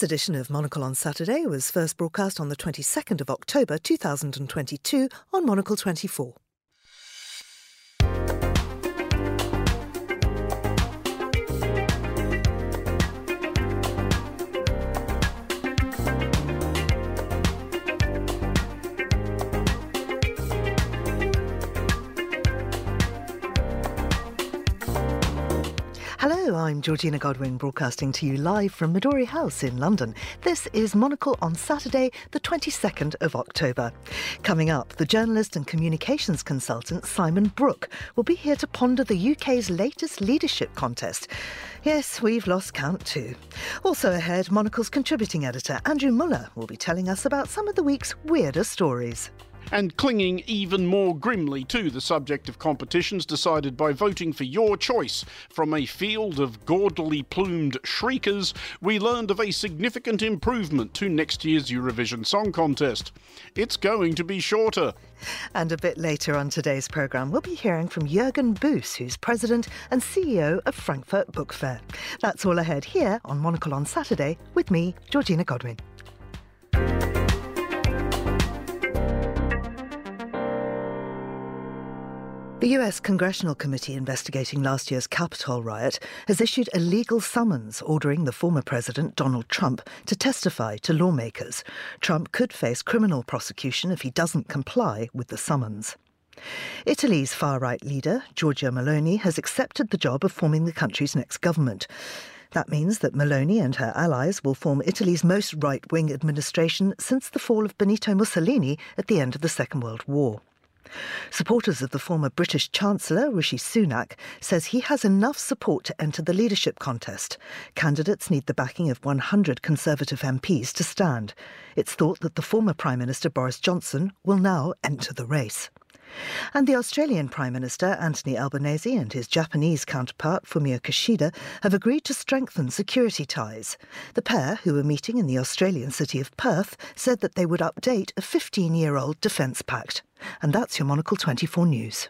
This edition of Monocle on Saturday was first broadcast on the 22nd of October 2022 on Monocle 24. I'm Georgina Godwin, broadcasting to you live from Midori House in London. This is Monocle on Saturday, the 22nd of October. Coming up, the journalist and communications consultant Simon Brooke will be here to ponder the UK's latest leadership contest. Yes, we've lost count too. Also ahead, Monocle's contributing editor Andrew Muller will be telling us about some of the week's weirdest stories and clinging even more grimly to the subject of competitions decided by voting for your choice from a field of gaudily plumed shriekers, we learned of a significant improvement to next year's Eurovision Song Contest. It's going to be shorter. And a bit later on today's programme, we'll be hearing from Jürgen Boos, who's president and CEO of Frankfurt Book Fair. That's all ahead here on Monocle on Saturday with me, Georgina Godwin. The US Congressional Committee investigating last year's Capitol riot has issued a legal summons ordering the former president, Donald Trump, to testify to lawmakers. Trump could face criminal prosecution if he doesn't comply with the summons. Italy's far right leader, Giorgia Meloni, has accepted the job of forming the country's next government. That means that Meloni and her allies will form Italy's most right wing administration since the fall of Benito Mussolini at the end of the Second World War. Supporters of the former British Chancellor, Rishi Sunak, says he has enough support to enter the leadership contest. Candidates need the backing of 100 Conservative MPs to stand. It's thought that the former Prime Minister Boris Johnson will now enter the race. And the Australian Prime Minister Anthony Albanese and his Japanese counterpart Fumio Kishida have agreed to strengthen security ties. The pair, who were meeting in the Australian city of Perth, said that they would update a 15 year old defence pact. And that's your Monocle 24 News.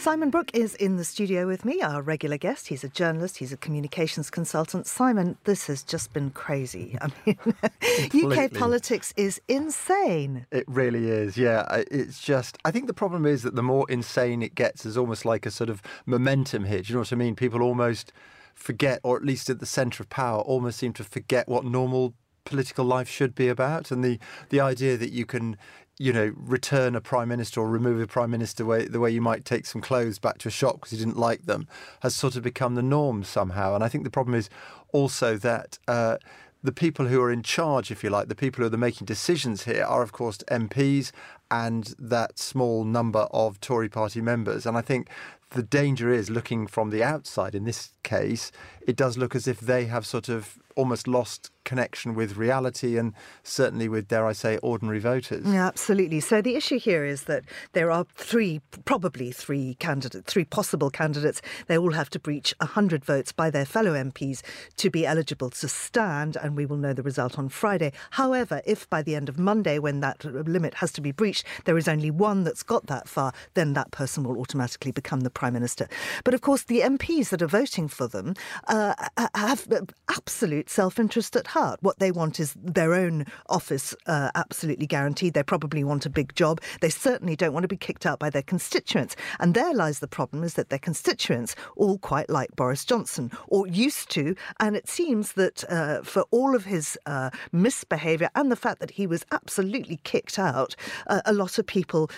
Simon Brooke is in the studio with me, our regular guest. He's a journalist, he's a communications consultant. Simon, this has just been crazy. I mean, UK politics is insane. It really is, yeah. It's just, I think the problem is that the more insane it gets, is almost like a sort of momentum hit. Do you know what I mean? People almost forget, or at least at the centre of power, almost seem to forget what normal political life should be about and the the idea that you can you know return a prime minister or remove a prime minister way, the way you might take some clothes back to a shop because you didn't like them has sort of become the norm somehow and i think the problem is also that uh, the people who are in charge, if you like, the people who are making decisions here are, of course, MPs and that small number of Tory party members. And I think the danger is looking from the outside in this case, it does look as if they have sort of almost lost connection with reality and certainly with, dare I say, ordinary voters. Yeah, absolutely. So the issue here is that there are three, probably three candidates, three possible candidates. They all have to breach 100 votes by their fellow MPs to be eligible to stand, and we will know the result on Friday. However, if by the end of Monday, when that limit has to be breached, there is only one that's got that far, then that person will automatically become the Prime Minister. But of course, the MPs that are voting for them uh, have absolute self interest at heart. What they want is their own office uh, absolutely guaranteed. They probably want a big job. They certainly don't want to be kicked out by their constituents. And there lies the problem is that their constituents all quite like Boris Johnson, or used to. And it seems that uh, for all of his uh, misbehaviour and the fact that he was absolutely kicked out, uh, a lot of people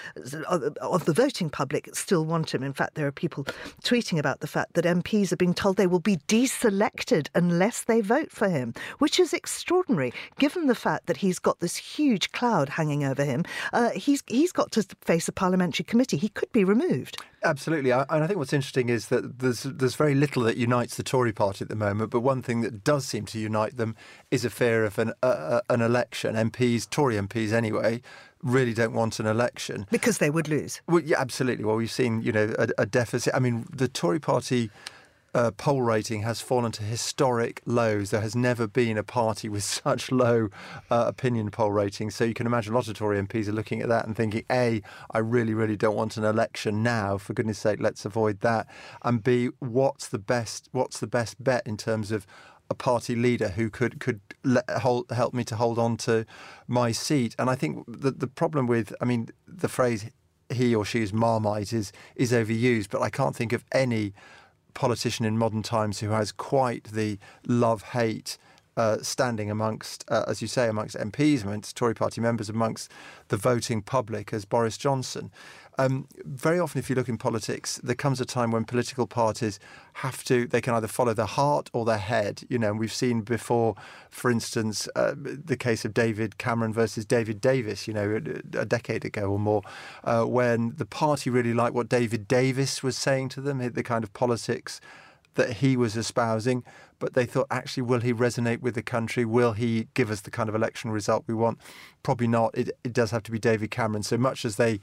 uh, of the voting public still want him. In fact, there are people tweeting about the fact that MPs are being told they will be deselected unless they vote for him, which is extraordinary given the fact that he's got this huge cloud hanging over him. Uh, he's he's got to face a parliamentary committee. He could be removed. Absolutely, and I think what's interesting is that there's there's very little that unites the Tory party at the moment, but one thing that does seem to unite them is a fear of an uh, an election. MPs, Tory MPs anyway, really don't want an election because they would lose. Well, yeah, absolutely. Well, we've seen you know a, a deficit. I mean, the Tory party uh, poll rating has fallen to historic lows. There has never been a party with such low uh, opinion poll ratings. So you can imagine a lot of Tory MPs are looking at that and thinking, A, I really, really don't want an election now. For goodness sake, let's avoid that. And B, what's the best? What's the best bet in terms of a party leader who could could let, hold, help me to hold on to my seat? And I think the the problem with, I mean, the phrase he or she is marmite is is overused, but I can't think of any politician in modern times who has quite the love hate uh, standing amongst, uh, as you say, amongst MPs, amongst Tory party members, amongst the voting public as Boris Johnson. Um, very often, if you look in politics, there comes a time when political parties have to, they can either follow their heart or their head. You know, we've seen before, for instance, uh, the case of David Cameron versus David Davis, you know, a, a decade ago or more, uh, when the party really liked what David Davis was saying to them, the kind of politics that he was espousing, but they thought, actually, will he resonate with the country? Will he give us the kind of election result we want? Probably not. It, it does have to be David Cameron. So much as they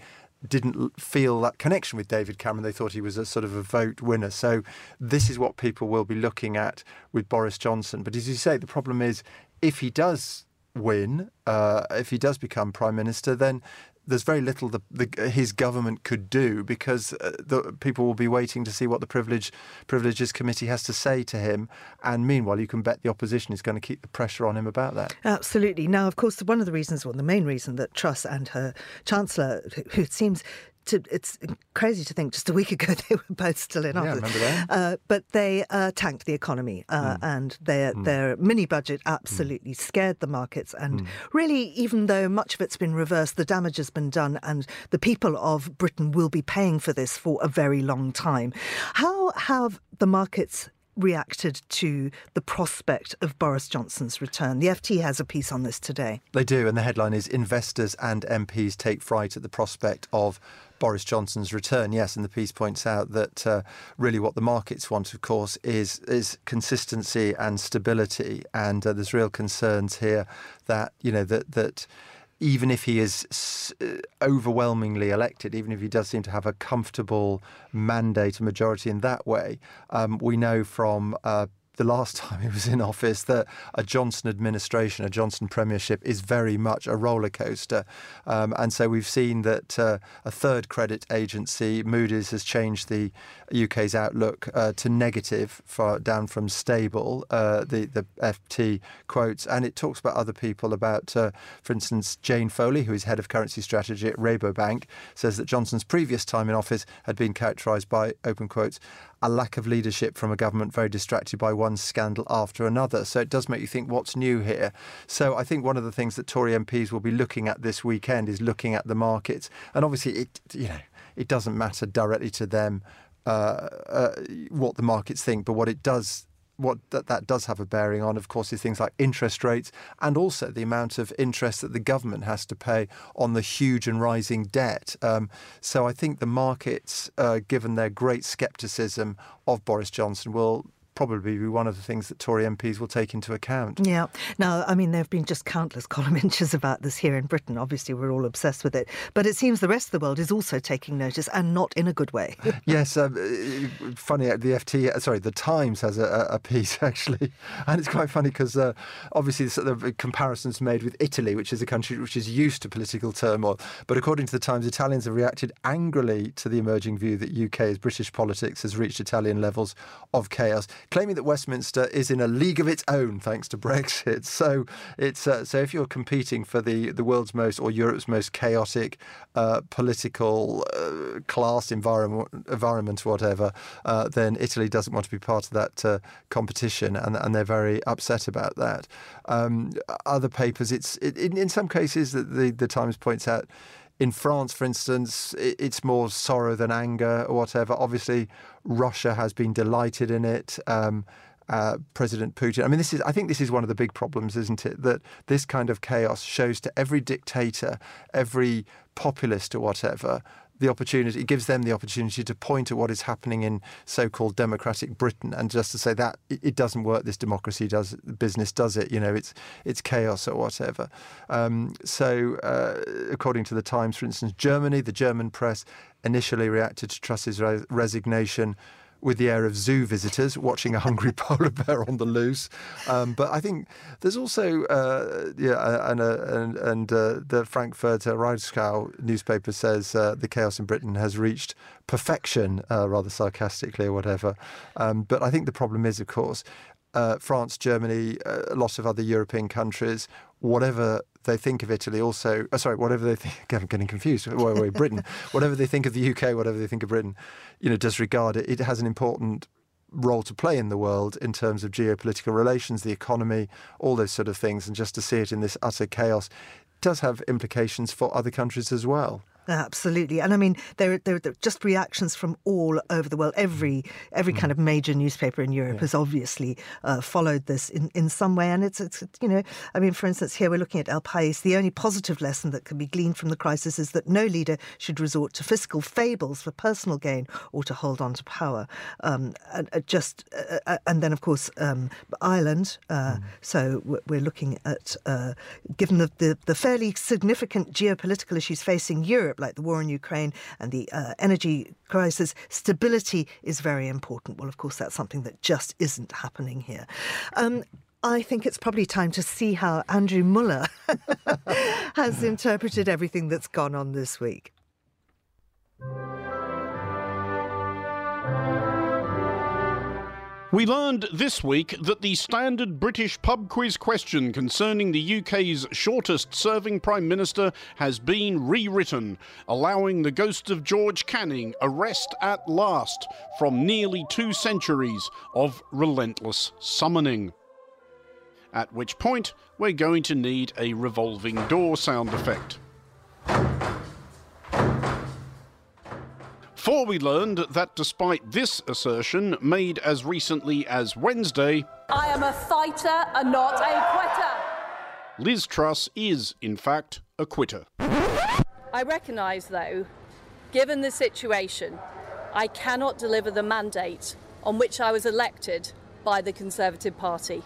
didn't feel that connection with David Cameron. They thought he was a sort of a vote winner. So this is what people will be looking at with Boris Johnson. But as you say, the problem is if he does win, uh, if he does become prime minister, then there's very little the, the, his government could do because uh, the, people will be waiting to see what the privilege privileges committee has to say to him. And meanwhile, you can bet the opposition is going to keep the pressure on him about that. Absolutely. Now, of course, one of the reasons, well, the main reason that Truss and her chancellor, who it seems to, it's crazy to think just a week ago they were both still in office. Yeah, remember that? Uh, but they uh, tanked the economy uh, mm. and their, mm. their mini budget absolutely mm. scared the markets. And mm. really, even though much of it's been reversed, the damage has been done and the people of Britain will be paying for this for a very long time. How have the markets reacted to the prospect of Boris Johnson's return. The FT has a piece on this today. They do, and the headline is Investors and MPs take fright at the prospect of Boris Johnson's return. Yes, and the piece points out that uh, really what the markets want, of course, is is consistency and stability, and uh, there's real concerns here that you know that that even if he is uh, overwhelmingly elected, even if he does seem to have a comfortable mandate, a majority in that way, um, we know from uh, the last time he was in office that a Johnson administration, a Johnson premiership, is very much a roller coaster. Um, and so we've seen that uh, a third credit agency, Moody's, has changed the UK's outlook uh, to negative, down from stable. Uh, the the FT quotes, and it talks about other people. About, uh, for instance, Jane Foley, who is head of currency strategy at Rabobank, says that Johnson's previous time in office had been characterised by open quotes a lack of leadership from a government very distracted by one scandal after another. So it does make you think what's new here. So I think one of the things that Tory MPs will be looking at this weekend is looking at the markets. And obviously, it you know it doesn't matter directly to them uh, uh, what the markets think, but what it does what that, that does have a bearing on, of course, is things like interest rates and also the amount of interest that the government has to pay on the huge and rising debt. Um, so I think the markets, uh, given their great scepticism of Boris Johnson, will probably be one of the things that Tory MPs will take into account. Yeah. Now, I mean, there have been just countless column inches about this here in Britain. Obviously, we're all obsessed with it. But it seems the rest of the world is also taking notice and not in a good way. yes. Um, uh, funny, uh, the FT, uh, sorry, the Times has a, a piece actually. And it's quite funny because uh, obviously the comparisons made with Italy, which is a country which is used to political turmoil. But according to the Times, Italians have reacted angrily to the emerging view that UK's British politics has reached Italian levels of chaos claiming that Westminster is in a league of its own thanks to Brexit. So it's uh, so if you're competing for the the world's most or Europe's most chaotic uh, political uh, class environment, environment whatever, uh, then Italy doesn't want to be part of that uh, competition, and and they're very upset about that. Um, other papers, it's it, in, in some cases that the the Times points out in France, for instance, it's more sorrow than anger or whatever. Obviously, Russia has been delighted in it. Um, uh, President Putin. I mean, this is. I think this is one of the big problems, isn't it? That this kind of chaos shows to every dictator, every populist or whatever, the opportunity, it gives them the opportunity to point at what is happening in so-called democratic Britain, and just to say that it, doesn't work. This democracy does business, does it? You know, it's it's chaos or whatever. Um, so, uh, according to the Times, for instance, Germany, the German press initially reacted to Truss's re- resignation with the air of zoo visitors watching a hungry polar bear on the loose. Um, but I think there's also, uh, yeah, uh, and, uh, and, and uh, the Frankfurter Rundschau newspaper says uh, the chaos in Britain has reached perfection, uh, rather sarcastically or whatever. Um, but I think the problem is, of course, France, Germany, a lot of other European countries, whatever they think of Italy also, oh, sorry, whatever they think, I'm getting confused, wait, wait, Britain, whatever they think of the UK, whatever they think of Britain, you know, disregard it. It has an important role to play in the world in terms of geopolitical relations, the economy, all those sort of things. And just to see it in this utter chaos does have implications for other countries as well. Absolutely, and I mean there, there, there are just reactions from all over the world. Every every kind of major newspaper in Europe yeah. has obviously uh, followed this in, in some way, and it's it's you know I mean for instance here we're looking at El País. The only positive lesson that can be gleaned from the crisis is that no leader should resort to fiscal fables for personal gain or to hold on to power. Um, and, uh, just uh, uh and then of course um, Ireland. Uh, mm. So we're looking at uh, given the, the the fairly significant geopolitical issues facing Europe like the war in Ukraine and the uh, energy crisis, stability is very important. Well, of course, that's something that just isn't happening here. Um, I think it's probably time to see how Andrew Muller has interpreted everything that's gone on this week. We learned this week that the standard British pub quiz question concerning the UK's shortest serving Prime Minister has been rewritten, allowing the ghost of George Canning a rest at last from nearly two centuries of relentless summoning. At which point, we're going to need a revolving door sound effect. For we learned that despite this assertion, made as recently as Wednesday, I am a fighter and not a quitter. Liz Truss is, in fact, a quitter. I recognise, though, given the situation, I cannot deliver the mandate on which I was elected by the Conservative Party.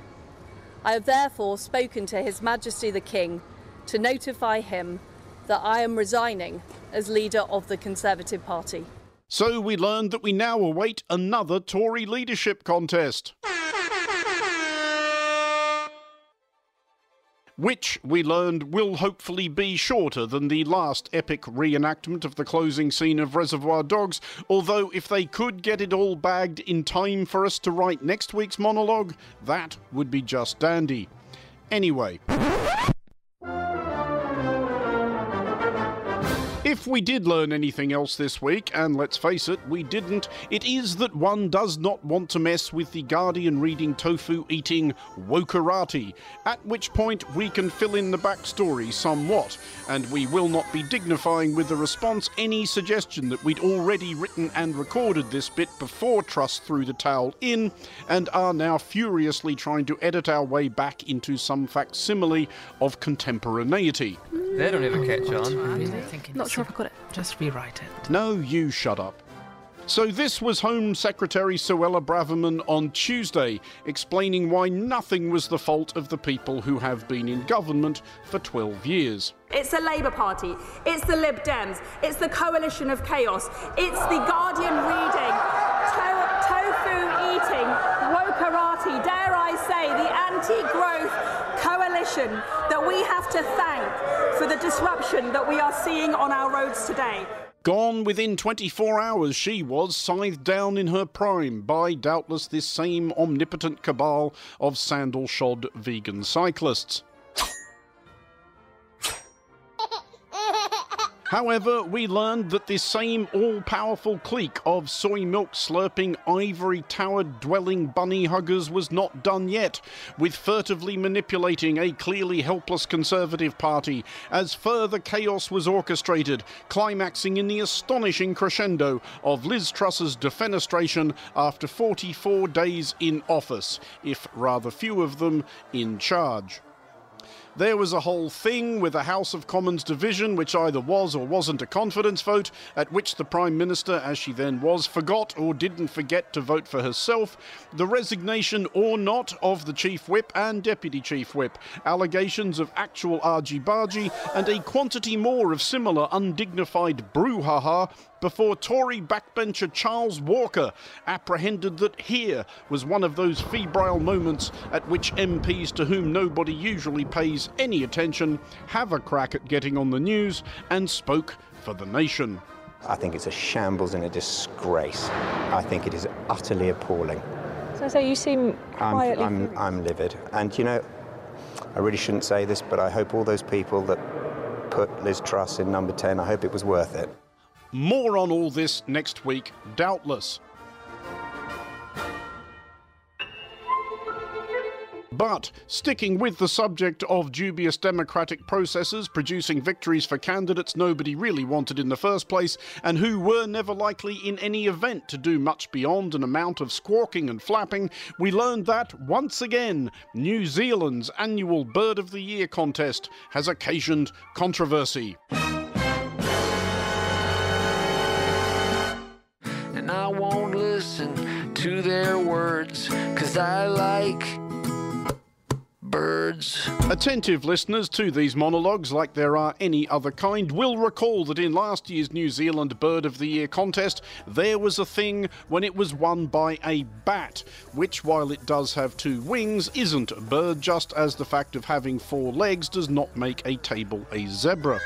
I have therefore spoken to His Majesty the King to notify him that I am resigning as leader of the Conservative Party. So we learned that we now await another Tory leadership contest. Which, we learned, will hopefully be shorter than the last epic reenactment of the closing scene of Reservoir Dogs, although if they could get it all bagged in time for us to write next week's monologue, that would be just dandy. Anyway. If we did learn anything else this week, and let's face it, we didn't, it is that one does not want to mess with the Guardian reading tofu eating wokerati, at which point we can fill in the backstory somewhat, and we will not be dignifying with the response any suggestion that we'd already written and recorded this bit before Truss threw the towel in, and are now furiously trying to edit our way back into some facsimile of contemporaneity. They don't ever catch on. Mm. Not sure if I got it. Just rewrite it. No, you shut up. So, this was Home Secretary Suella Braverman on Tuesday, explaining why nothing was the fault of the people who have been in government for 12 years. It's the Labour Party, it's the Lib Dems, it's the coalition of chaos, it's the Guardian reading, to- tofu eating, wokerati, dare I say, the anti growth coalition that we have to thank for the disruption that we are seeing on our roads today. Gone within 24 hours, she was scythed down in her prime by doubtless this same omnipotent cabal of sandal shod vegan cyclists. However, we learned that this same all powerful clique of soy milk slurping, ivory tower dwelling bunny huggers was not done yet, with furtively manipulating a clearly helpless Conservative Party as further chaos was orchestrated, climaxing in the astonishing crescendo of Liz Truss's defenestration after 44 days in office, if rather few of them in charge. There was a whole thing with a House of Commons division, which either was or wasn't a confidence vote, at which the Prime Minister, as she then was, forgot or didn't forget to vote for herself, the resignation or not of the Chief Whip and Deputy Chief Whip, allegations of actual argy bargy, and a quantity more of similar undignified brouhaha before Tory backbencher Charles Walker apprehended that here was one of those febrile moments at which MPs to whom nobody usually pays any attention have a crack at getting on the news and spoke for the nation. I think it's a shambles and a disgrace. I think it is utterly appalling. So, so you seem quietly. I'm, I'm, I'm livid. And you know, I really shouldn't say this, but I hope all those people that put Liz Truss in number 10, I hope it was worth it. More on all this next week, doubtless. But sticking with the subject of dubious democratic processes producing victories for candidates nobody really wanted in the first place and who were never likely in any event to do much beyond an amount of squawking and flapping, we learned that, once again, New Zealand's annual Bird of the Year contest has occasioned controversy. I like birds. Attentive listeners to these monologues, like there are any other kind, will recall that in last year's New Zealand Bird of the Year contest, there was a thing when it was won by a bat, which, while it does have two wings, isn't a bird, just as the fact of having four legs does not make a table a zebra.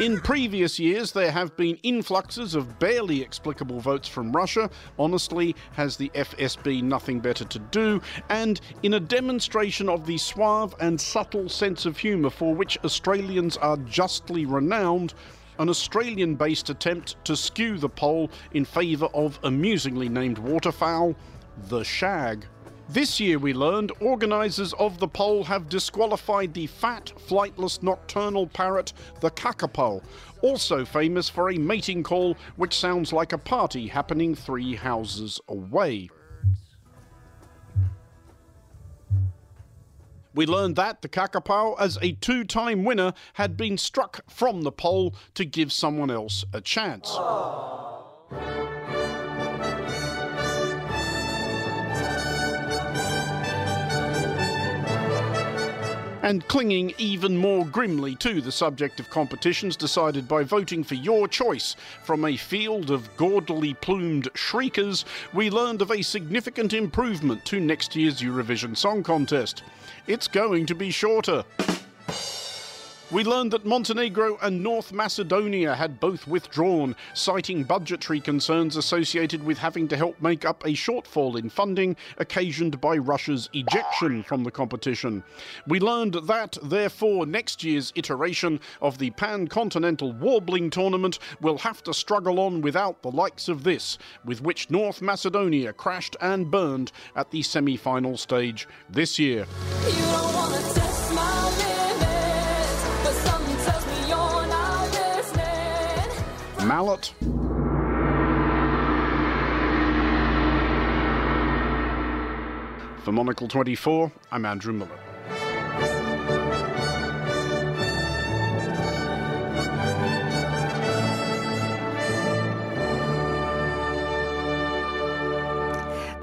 In previous years, there have been influxes of barely explicable votes from Russia. Honestly, has the FSB nothing better to do? And in a demonstration of the suave and subtle sense of humour for which Australians are justly renowned, an Australian based attempt to skew the poll in favour of amusingly named waterfowl, the shag. This year, we learned organisers of the poll have disqualified the fat, flightless nocturnal parrot, the kakapo, also famous for a mating call which sounds like a party happening three houses away. We learned that the Kakapo, as a two time winner, had been struck from the poll to give someone else a chance. And clinging even more grimly to the subject of competitions decided by voting for your choice from a field of gaudily plumed shriekers, we learned of a significant improvement to next year's Eurovision Song Contest. It's going to be shorter. We learned that Montenegro and North Macedonia had both withdrawn, citing budgetary concerns associated with having to help make up a shortfall in funding occasioned by Russia's ejection from the competition. We learned that, therefore, next year's iteration of the Pan Continental Warbling Tournament will have to struggle on without the likes of this, with which North Macedonia crashed and burned at the semi final stage this year. Mallet. For Monocle 24, I'm Andrew Muller.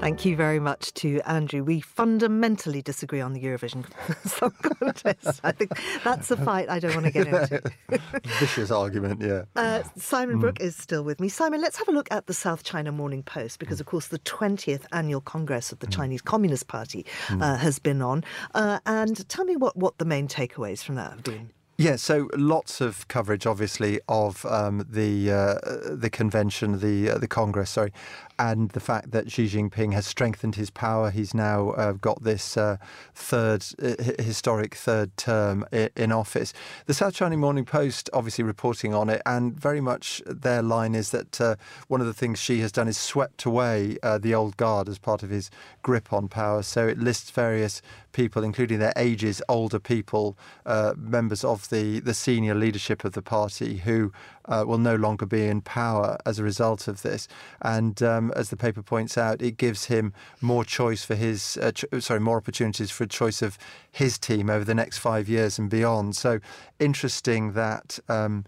Thank you very much to Andrew. We fundamentally disagree on the Eurovision Song Contest. I think that's a fight I don't want to get into. Vicious argument, yeah. Uh, Simon Brooke mm. is still with me. Simon, let's have a look at the South China Morning Post because, of course, the 20th annual Congress of the mm. Chinese Communist Party uh, has been on. Uh, and tell me what, what the main takeaways from that have been. Yeah, so lots of coverage, obviously, of um, the uh, the convention, the uh, the Congress, sorry, and the fact that Xi Jinping has strengthened his power. He's now uh, got this uh, third uh, historic third term in office. The South China Morning Post, obviously, reporting on it, and very much their line is that uh, one of the things Xi has done is swept away the old guard as part of his grip on power. So it lists various people, including their ages older people, members of the, the senior leadership of the party who uh, will no longer be in power as a result of this. And um, as the paper points out, it gives him more choice for his, uh, ch- sorry, more opportunities for a choice of his team over the next five years and beyond. So interesting that. Um,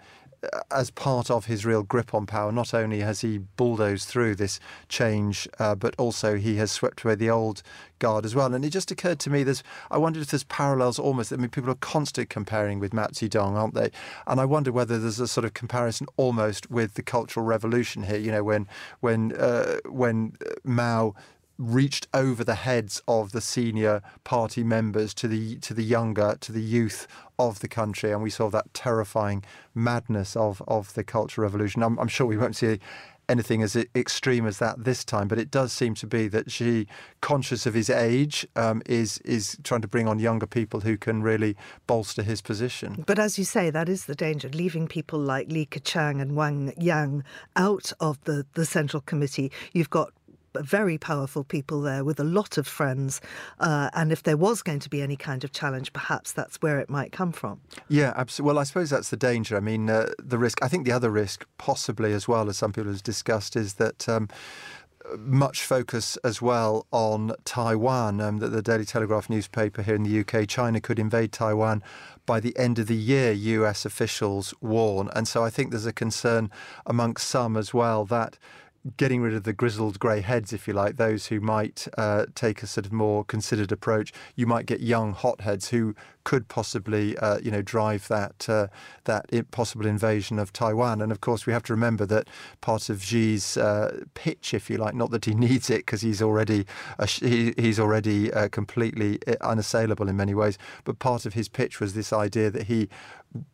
as part of his real grip on power, not only has he bulldozed through this change, uh, but also he has swept away the old guard as well. And it just occurred to me, there's, I wondered if there's parallels almost. I mean, people are constantly comparing with Mao Zedong, aren't they? And I wonder whether there's a sort of comparison almost with the Cultural Revolution here. You know, when when uh, when Mao reached over the heads of the senior party members to the to the younger to the youth of the country and we saw that terrifying madness of of the cultural revolution. I'm, I'm sure we won't see anything as extreme as that this time but it does seem to be that she conscious of his age um, is is trying to bring on younger people who can really bolster his position. But as you say that is the danger leaving people like Li Keqiang and Wang Yang out of the the central committee. You've got very powerful people there with a lot of friends. Uh, and if there was going to be any kind of challenge, perhaps that's where it might come from. Yeah, absolutely. Well, I suppose that's the danger. I mean, uh, the risk, I think the other risk, possibly as well as some people have discussed, is that. Um, much focus as well on Taiwan. Um, that the Daily Telegraph newspaper here in the UK, China could invade Taiwan by the end of the year, US officials warn. And so I think there's a concern amongst some as well that getting rid of the grizzled grey heads, if you like, those who might uh, take a sort of more considered approach. You might get young hotheads who could possibly, uh, you know, drive that uh, that possible invasion of Taiwan. And of course, we have to remember that part of Xi's uh, pitch, if you like, not that he needs it because he's already he, he's already uh, completely uh, unassailable in many ways, but part of his pitch was this idea that he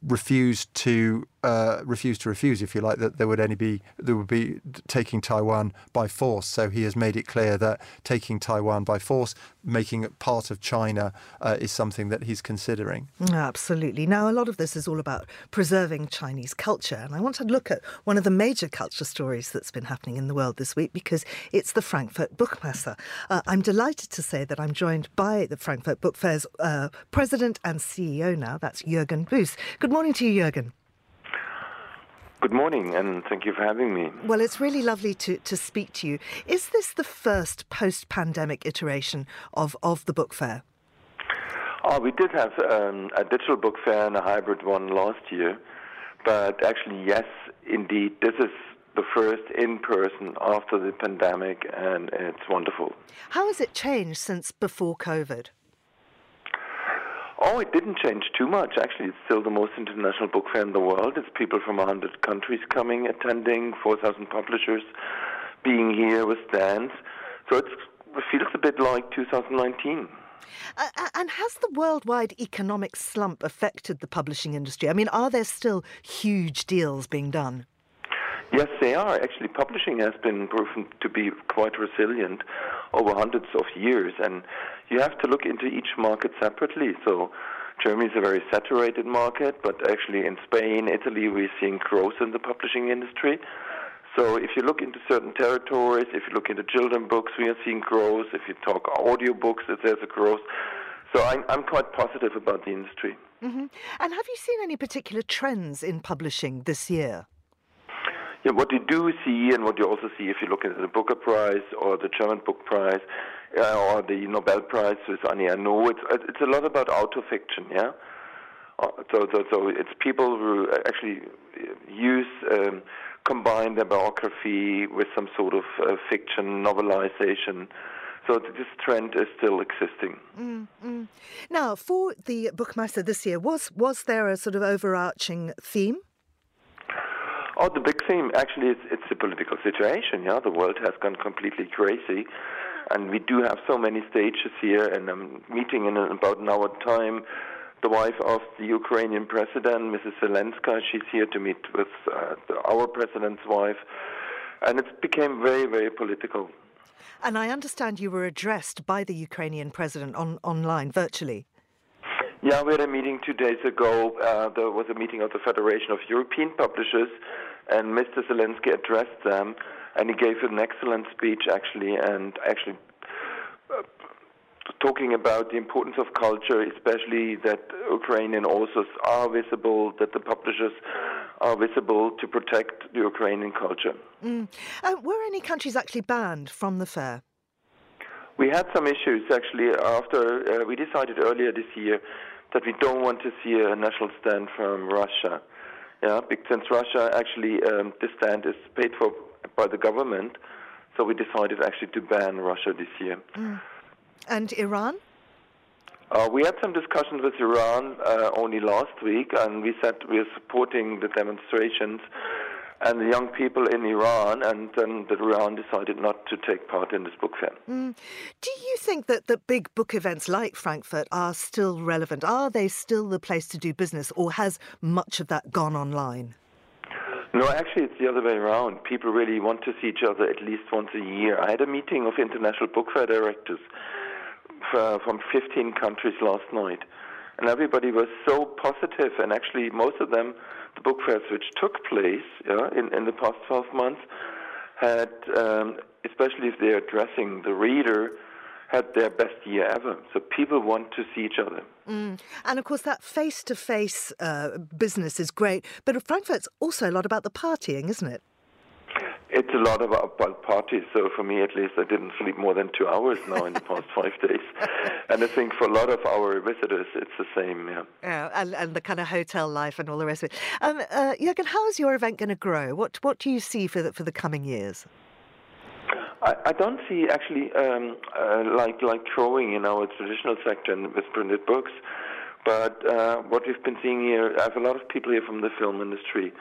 refused to uh, refused to refuse, if you like, that there would only be there would be taking Taiwan by force. So he has made it clear that taking Taiwan by force, making it part of China, uh, is something that he's considering. Absolutely. Now, a lot of this is all about preserving Chinese culture, and I want to look at one of the major culture stories that's been happening in the world this week because it's the Frankfurt Buchmesse. Uh, I'm delighted to say that I'm joined by the Frankfurt Book Fair's uh, president and CEO now. That's Jürgen Boos. Good morning to you, Jürgen. Good morning, and thank you for having me. Well, it's really lovely to, to speak to you. Is this the first post pandemic iteration of, of the book fair? Oh, we did have um, a digital book fair and a hybrid one last year. But actually, yes, indeed, this is the first in person after the pandemic, and it's wonderful. How has it changed since before COVID? Oh, it didn't change too much. Actually, it's still the most international book fair in the world. It's people from 100 countries coming, attending, 4,000 publishers being here with stands. So it feels a bit like 2019. Uh, and has the worldwide economic slump affected the publishing industry? I mean, are there still huge deals being done? Yes, they are. Actually, publishing has been proven to be quite resilient over hundreds of years, and you have to look into each market separately. So, Germany is a very saturated market, but actually in Spain, Italy, we're seeing growth in the publishing industry. So, if you look into certain territories, if you look into children books, we are seeing growth. If you talk audiobooks, there's a growth. So, I'm, I'm quite positive about the industry. Mm-hmm. And have you seen any particular trends in publishing this year? Yeah, what you do see, and what you also see if you look at the Booker Prize or the German Book Prize uh, or the Nobel Prize with Annie Ernaux, it's it's a lot about autofiction, yeah. Uh, so, so, so it's people who actually use um, combine their biography with some sort of uh, fiction novelization. So this trend is still existing. Mm, mm. Now, for the Buchmesse this year, was was there a sort of overarching theme? Oh, the big theme actually is it's the political situation. Yeah, the world has gone completely crazy, and we do have so many stages here. And I'm meeting in about an hour time the wife of the Ukrainian president, Mrs. Zelenska. She's here to meet with uh, our president's wife, and it became very, very political. And I understand you were addressed by the Ukrainian president on online virtually. Yeah, we had a meeting two days ago. Uh, there was a meeting of the Federation of European Publishers, and Mr. Zelensky addressed them, and he gave an excellent speech, actually, and actually talking about the importance of culture, especially that Ukrainian authors are visible, that the publishers are visible to protect the Ukrainian culture. Mm. Uh, were any countries actually banned from the fair? We had some issues actually after uh, we decided earlier this year that we don't want to see a national stand from Russia. Yeah, because since Russia actually um, this stand is paid for by the government, so we decided actually to ban Russia this year. Mm. And Iran? Uh, we had some discussions with Iran uh, only last week, and we said we are supporting the demonstrations and the young people in Iran, and then the Iran decided not to take part in this book fair. Mm. Do you think that, that big book events like Frankfurt are still relevant? Are they still the place to do business, or has much of that gone online? No, actually, it's the other way around. People really want to see each other at least once a year. I had a meeting of international book fair directors from 15 countries last night, and everybody was so positive, and actually, most of them the book fairs which took place yeah, in, in the past 12 months had, um, especially if they're addressing the reader, had their best year ever. So people want to see each other. Mm. And of course, that face to face business is great. But Frankfurt's also a lot about the partying, isn't it? Lot about, about parties. So for me, at least, I didn't sleep more than two hours now in the past five days. And I think for a lot of our visitors, it's the same. Yeah. Yeah, and, and the kind of hotel life and all the rest of it. Um, uh, Jürgen, how is your event going to grow? What what do you see for the, for the coming years? I, I don't see actually um, uh, like like growing in our traditional sector with printed books. But uh, what we've been seeing here, I have a lot of people here from the film industry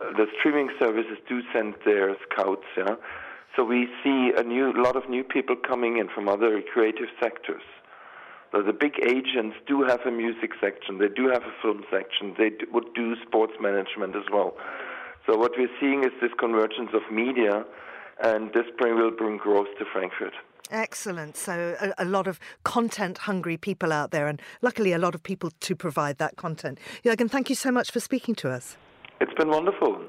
the streaming services do send their scouts, yeah. So we see a new lot of new people coming in from other creative sectors. So the big agents do have a music section, they do have a film section, they do, would do sports management as well. So what we're seeing is this convergence of media, and this bring, will bring growth to Frankfurt. Excellent. So, a, a, lot of content hungry people out there, and luckily, a lot of people to provide that content. Jürgen, thank you so much for speaking to us. It's been wonderful.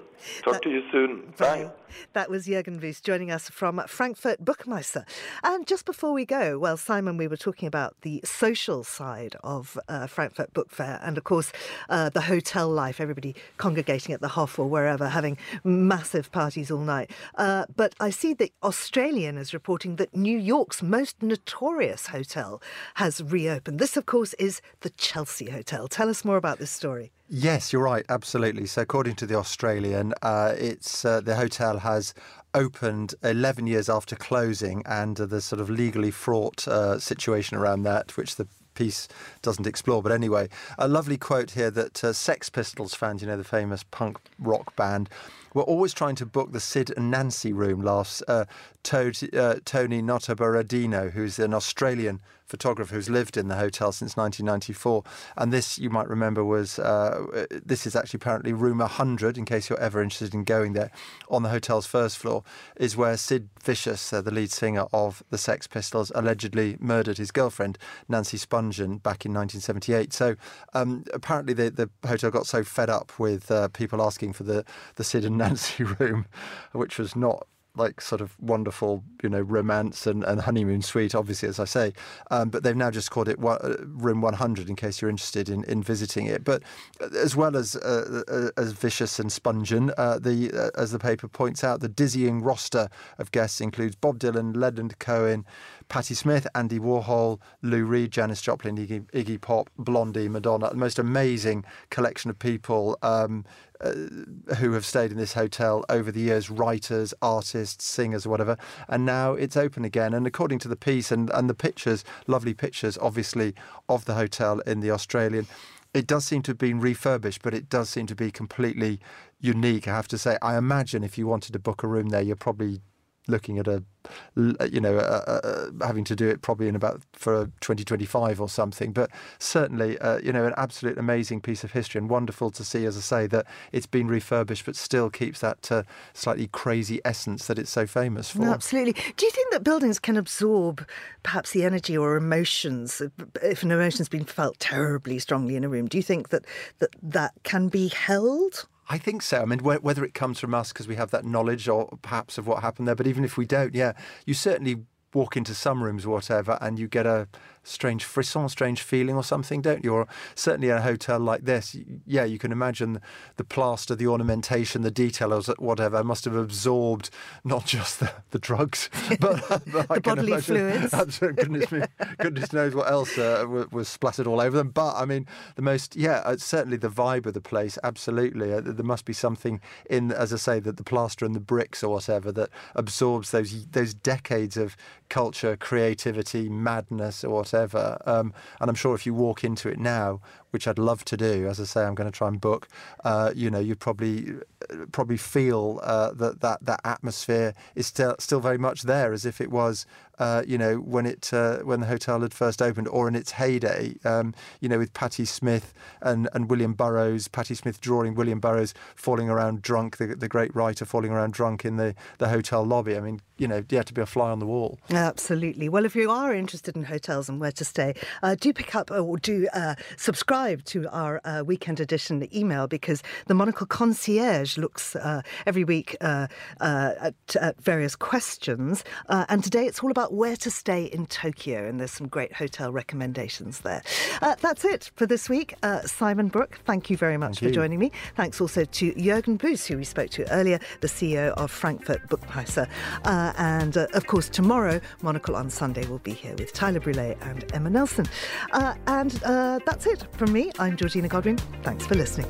Talk that, to you soon. Bye. That was Jürgen Boos joining us from Frankfurt Buchmesse. And just before we go, well, Simon, we were talking about the social side of uh, Frankfurt Book Fair and, of course, uh, the hotel life, everybody congregating at the Hof or wherever, having massive parties all night. Uh, but I see the Australian is reporting that New York's most notorious hotel has reopened. This, of course, is the Chelsea Hotel. Tell us more about this story. Yes, you're right, absolutely. So, according to the Australian, uh, it's uh, the hotel has opened 11 years after closing, and uh, the sort of legally fraught uh, situation around that, which the piece doesn't explore. But anyway, a lovely quote here that uh, Sex Pistols fans, you know, the famous punk rock band, were always trying to book the Sid and Nancy room last. Uh, Tony, uh, Tony Notarberardino, who's an Australian photographer who's lived in the hotel since 1994. And this, you might remember, was uh, this is actually apparently room 100, in case you're ever interested in going there, on the hotel's first floor, is where Sid Vicious, uh, the lead singer of the Sex Pistols, allegedly murdered his girlfriend, Nancy Spungen, back in 1978. So um, apparently the, the hotel got so fed up with uh, people asking for the, the Sid and Nancy room, which was not like sort of wonderful, you know, romance and, and honeymoon suite, obviously, as I say. Um, but they've now just called it uh, Room 100 in case you're interested in, in visiting it. But as well as uh, uh as vicious and spungen, uh, the uh, as the paper points out, the dizzying roster of guests includes Bob Dylan, Leonard Cohen, Patti Smith, Andy Warhol, Lou Reed, Janis Joplin, Iggy, Iggy Pop, Blondie, Madonna. The most amazing collection of people. Um, uh, who have stayed in this hotel over the years writers, artists, singers, whatever. And now it's open again. And according to the piece and, and the pictures, lovely pictures, obviously, of the hotel in the Australian, it does seem to have been refurbished, but it does seem to be completely unique, I have to say. I imagine if you wanted to book a room there, you're probably looking at a you know uh, uh, having to do it probably in about for 2025 or something. But certainly uh, you know an absolute amazing piece of history and wonderful to see as i say that it's been refurbished but still keeps that uh, slightly crazy essence that it's so famous for. no, absolutely. Do you think that buildings can absorb perhaps the energy or emotions if an emotion's been felt terribly strongly in a room do you think that that, that can be held I think so. I mean, whether it comes from us because we have that knowledge or perhaps of what happened there, but even if we don't, yeah, you certainly walk into some rooms or whatever and you get a, strange frisson, strange feeling or something, don't you? Or certainly in a hotel like this, yeah, you can imagine the plaster, the ornamentation, the details, whatever, must have absorbed not just the, the drugs, but, but the bodily imagine, fluids. goodness, me, goodness knows what else uh, was splattered all over them. But I mean, the most, yeah, uh, certainly the vibe of the place, absolutely. Uh, there must be something in, as I say, that the plaster and the bricks or whatever that absorbs those those decades of culture, creativity, madness, or whatever. Um, and I'm sure if you walk into it now, which I'd love to do, as I say, I'm going to try and book. Uh, you know, you'd probably probably feel uh, that that that atmosphere is still still very much there, as if it was, uh, you know, when it uh, when the hotel had first opened, or in its heyday. Um, you know, with Patti Smith and and William Burroughs, Patti Smith drawing William Burroughs falling around drunk, the the great writer falling around drunk in the the hotel lobby. I mean, you know, you had to be a fly on the wall. Absolutely. Well, if you are interested in hotels and where to stay, uh, do pick up or do uh, subscribe to our uh, weekend edition email because the Monocle concierge looks uh, every week uh, uh, at, at, various questions. and today it's all about where to stay in Tokyo, and there's some great hotel recommendations there. that's it for this week. Simon Brooke, thank you very much thank for you. joining me. Thanks also to Jürgen Boos, who we spoke to earlier, the CEO of Frankfurt. Uh, and uh, of course, tomorrow, Monocle on Sunday will be here with Tyler Brûlé and Emma Nelson. Uh, and uh, that's it from me. I'm Georgina Godwin. Thanks for listening.